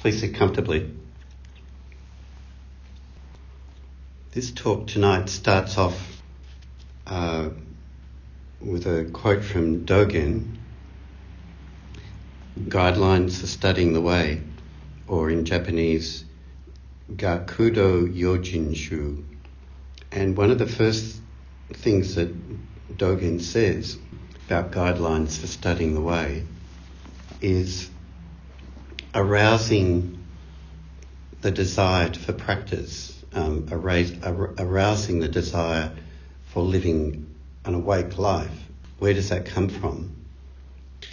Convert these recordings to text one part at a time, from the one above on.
Please sit comfortably. This talk tonight starts off uh, with a quote from Dogen Guidelines for Studying the Way, or in Japanese, Gakudo Yojinshu. And one of the first things that Dogen says about guidelines for studying the way is arousing the desire for practice, um, arousing the desire for living an awake life. Where does that come from?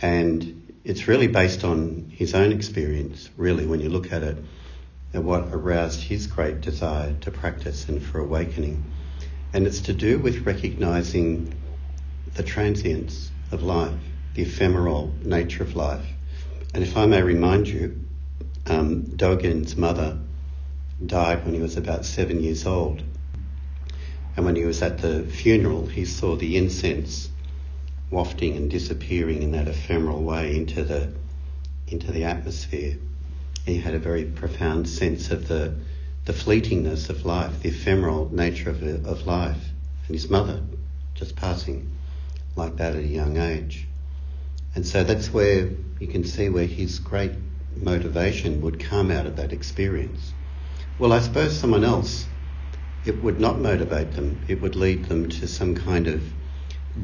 And it's really based on his own experience, really, when you look at it, and what aroused his great desire to practice and for awakening. And it's to do with recognizing the transience of life, the ephemeral nature of life. And if I may remind you, um, Dogen's mother died when he was about seven years old. And when he was at the funeral, he saw the incense wafting and disappearing in that ephemeral way into the into the atmosphere. He had a very profound sense of the the fleetingness of life, the ephemeral nature of, of life, and his mother just passing like that at a young age. And so that's where you can see where his great motivation would come out of that experience. Well, I suppose someone else, it would not motivate them. It would lead them to some kind of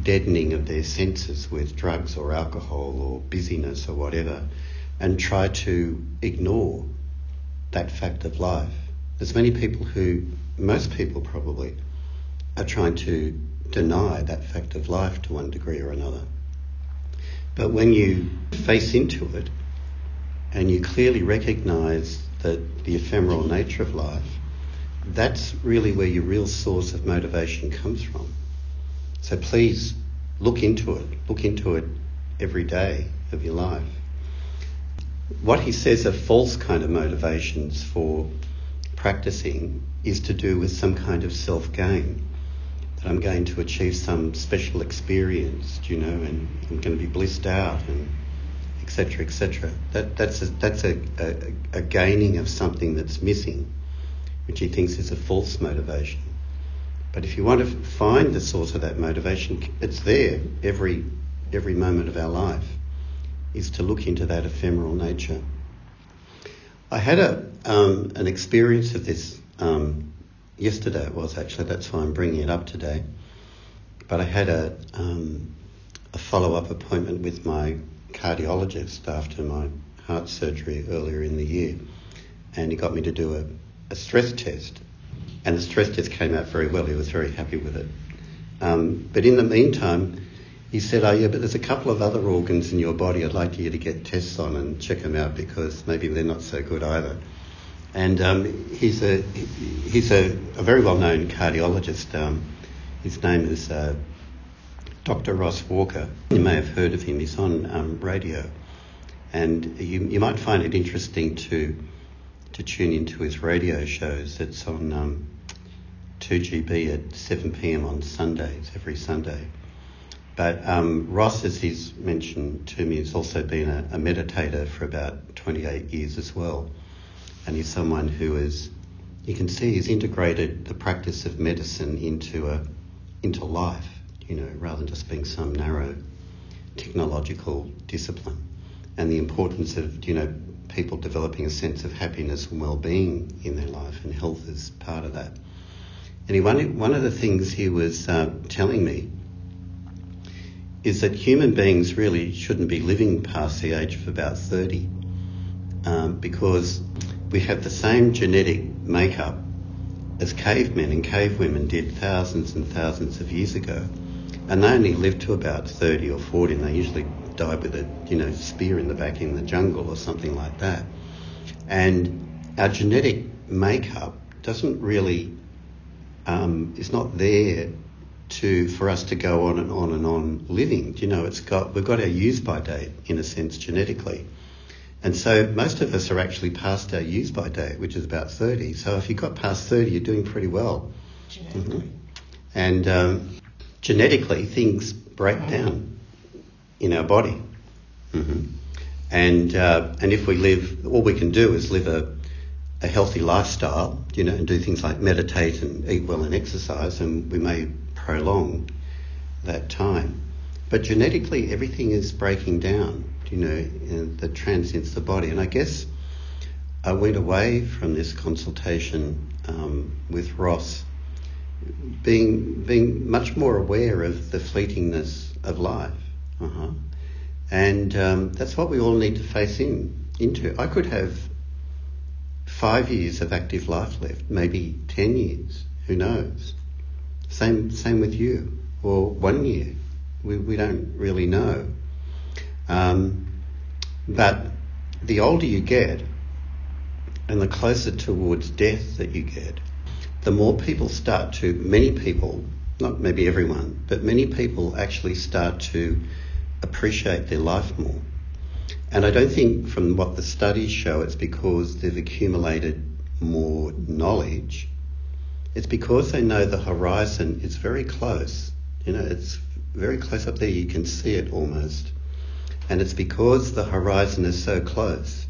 deadening of their senses with drugs or alcohol or busyness or whatever and try to ignore that fact of life. There's many people who, most people probably, are trying to deny that fact of life to one degree or another. But when you face into it and you clearly recognize that the ephemeral nature of life, that's really where your real source of motivation comes from. So please look into it. Look into it every day of your life. What he says are false kind of motivations for practicing is to do with some kind of self gain. That I'm going to achieve some special experience, you know, and I'm going to be blissed out and etc. etc. That, that's a, that's a, a, a gaining of something that's missing, which he thinks is a false motivation. But if you want to find the source of that motivation, it's there every every moment of our life. Is to look into that ephemeral nature. I had a um, an experience of this um, yesterday. It was actually that's why I'm bringing it up today. But I had a um, a follow up appointment with my cardiologist after my heart surgery earlier in the year, and he got me to do a, a stress test. And the stress test came out very well. He was very happy with it. Um, but in the meantime, he said, "Oh yeah, but there's a couple of other organs in your body I'd like you to get tests on and check them out because maybe they're not so good either." And um, he's a he's a, a very well known cardiologist. Um, his name is uh, Dr. Ross Walker. You may have heard of him. He's on um, radio, and you, you might find it interesting to to tune into his radio shows. It's on um, 2GB at 7 p.m. on Sundays, every Sunday. But um, Ross, as he's mentioned to me, has also been a, a, meditator for about 28 years as well. And he's someone who is, you can see, he's integrated the practice of medicine into a, into life you know, rather than just being some narrow technological discipline. And the importance of, you know, people developing a sense of happiness and well-being in their life and health is part of that. And he, one, one of the things he was uh, telling me is that human beings really shouldn't be living past the age of about 30 um, because we have the same genetic makeup as cavemen and cavewomen did thousands and thousands of years ago. And they only lived to about 30 or 40 and they usually died with a you know spear in the back in the jungle or something like that. And our genetic makeup doesn't really um, is not there to for us to go on and on and on living. You know it's got we've got our use by date in a sense genetically and so most of us are actually past our use by date which is about 30 so if you got past 30 you're doing pretty well genetically mm-hmm. and um, genetically things break down in our body. Mm-hmm. And, uh, and if we live, all we can do is live a, a healthy lifestyle, you know, and do things like meditate and eat well and exercise, and we may prolong that time. But genetically, everything is breaking down, you know, that transcends the body. And I guess I went away from this consultation um, with Ross being being much more aware of the fleetingness of life. Uh-huh. And um, that's what we all need to face in into. I could have five years of active life left, maybe ten years. Who knows? Same same with you, or one year. We we don't really know. Um, but the older you get, and the closer towards death that you get, the more people start to, many people, not maybe everyone, but many people actually start to appreciate their life more. And I don't think from what the studies show it's because they've accumulated more knowledge. It's because they know the horizon is very close. You know, it's very close up there. You can see it almost. And it's because the horizon is so close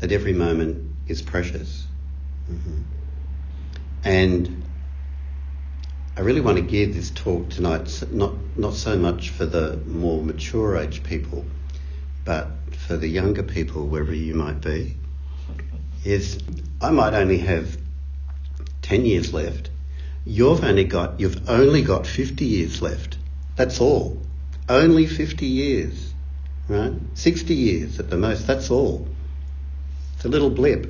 that every moment is precious. Mm-hmm. And I really want to give this talk tonight, not, not so much for the more mature age people, but for the younger people, wherever you might be, is I might only have 10 years left. You've only got, you've only got 50 years left. That's all. Only 50 years, right? 60 years at the most, that's all. It's a little blip.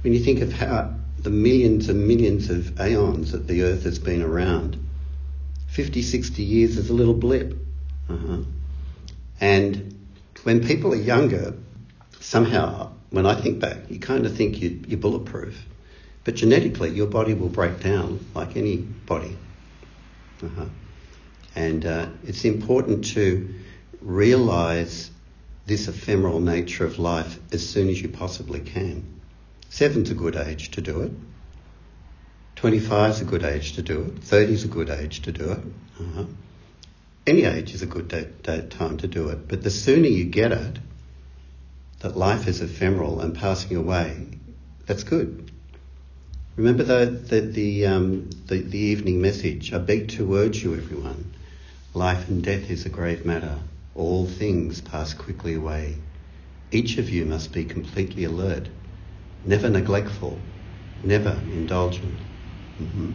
When you think of how the millions and millions of aeons that the Earth has been around, 50, 60 years is a little blip. Uh-huh. And when people are younger, somehow, when I think back, you kind of think you, are bulletproof. But genetically, your body will break down like any body. Uh-huh. And uh, it's important to realize this ephemeral nature of life as soon as you possibly can. Seven's a good age to do it. 25 is a good age to do it. 30 is a good age to do it. Uh-huh. Any age is a good time to do it. But the sooner you get it, that life is ephemeral and passing away, that's good. Remember the, the, the, um, the, the evening message. I beg to urge you, everyone. Life and death is a grave matter. All things pass quickly away. Each of you must be completely alert never neglectful, never indulgent. Mm-hmm.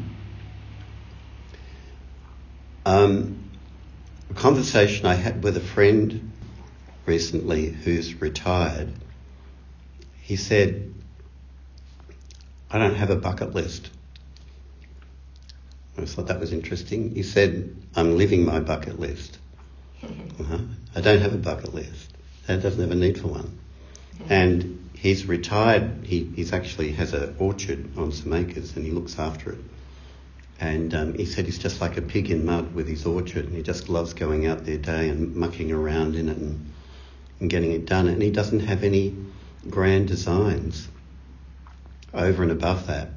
Um, a conversation I had with a friend recently who's retired, he said, I don't have a bucket list. I thought that was interesting. He said, I'm living my bucket list. Uh-huh. I don't have a bucket list. That doesn't have a need for one. And he's retired. He he's actually has an orchard on some acres and he looks after it. And um, he said he's just like a pig in mud with his orchard, and he just loves going out there day and mucking around in it and, and getting it done. And he doesn't have any grand designs over and above that.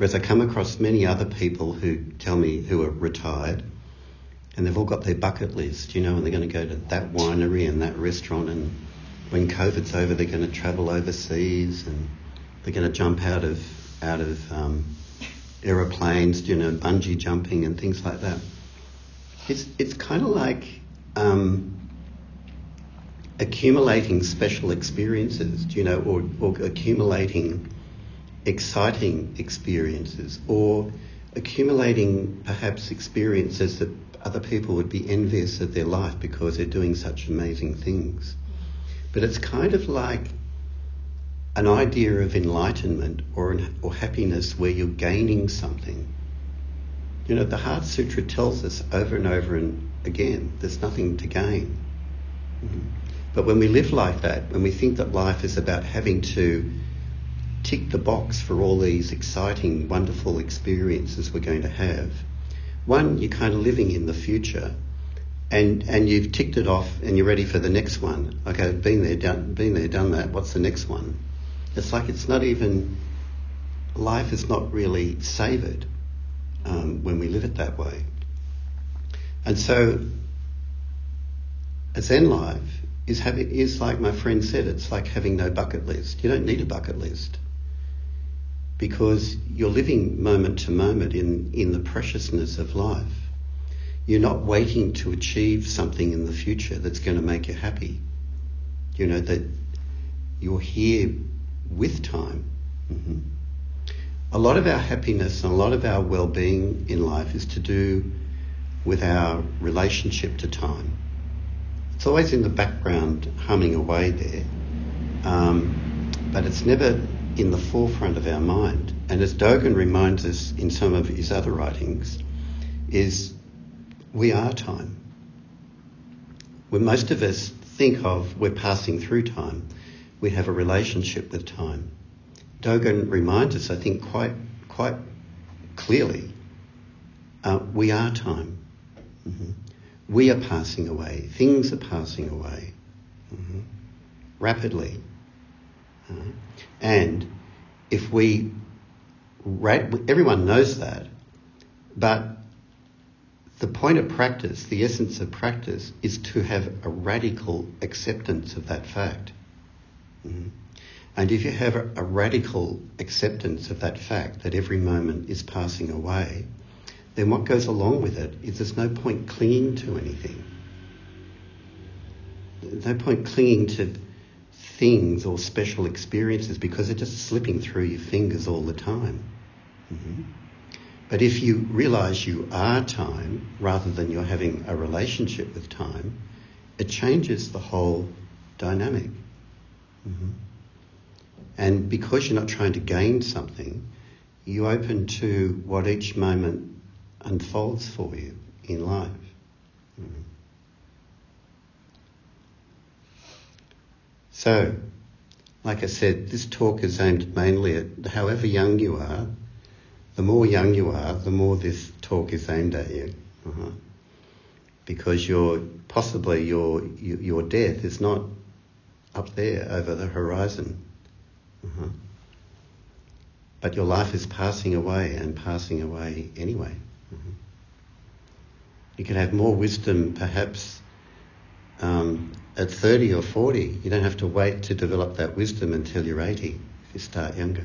Whereas I come across many other people who tell me who are retired, and they've all got their bucket list, you know, and they're going to go to that winery and that restaurant and when COVID's over, they're going to travel overseas and they're going to jump out of out of um, aeroplanes, you know, bungee jumping and things like that. It's it's kind of like um, accumulating special experiences, you know, or, or accumulating exciting experiences, or accumulating perhaps experiences that other people would be envious of their life because they're doing such amazing things. But it's kind of like an idea of enlightenment or, or happiness where you're gaining something. You know, the Heart Sutra tells us over and over and again there's nothing to gain. Mm-hmm. But when we live like that, when we think that life is about having to tick the box for all these exciting, wonderful experiences we're going to have, one, you're kind of living in the future and and you've ticked it off and you're ready for the next one. Okay, been there, done, been there, done that. What's the next one? It's like it's not even life is not really savoured um, when we live it that way. And so, a Zen life is having is like my friend said, it's like having no bucket list. You don't need a bucket list because you're living moment to moment in, in the preciousness of life. You're not waiting to achieve something in the future that's going to make you happy. You know that you're here with time. Mm-hmm. A lot of our happiness and a lot of our well-being in life is to do with our relationship to time. It's always in the background humming away there, um, but it's never in the forefront of our mind. And as Dogen reminds us in some of his other writings, is we are time. When most of us think of we're passing through time, we have a relationship with time. Dogen reminds us, I think, quite quite clearly, uh, we are time. Mm-hmm. We are passing away. Things are passing away mm-hmm. rapidly. Uh, and if we, everyone knows that, but the point of practice, the essence of practice, is to have a radical acceptance of that fact. Mm-hmm. And if you have a, a, radical acceptance of that fact that every moment is passing away, then what goes along with it is there's no point clinging to anything. No point clinging to things or special experiences because they're just slipping through your fingers all the time. Mm-hmm. But if you realize you are time rather than you're having a relationship with time, it changes the whole dynamic. Mm-hmm. And because you're not trying to gain something, you open to what each moment unfolds for you in life. So, like I said, this talk is aimed mainly at however young you are. The more young you are, the more this talk is aimed at you. Uh-huh. Because your possibly your your death is not up there over the horizon. Uh-huh. But your life is passing away and passing away anyway. Uh-huh. You can have more wisdom perhaps um, at 30 or 40. You don't have to wait to develop that wisdom until you're 80 if you start younger.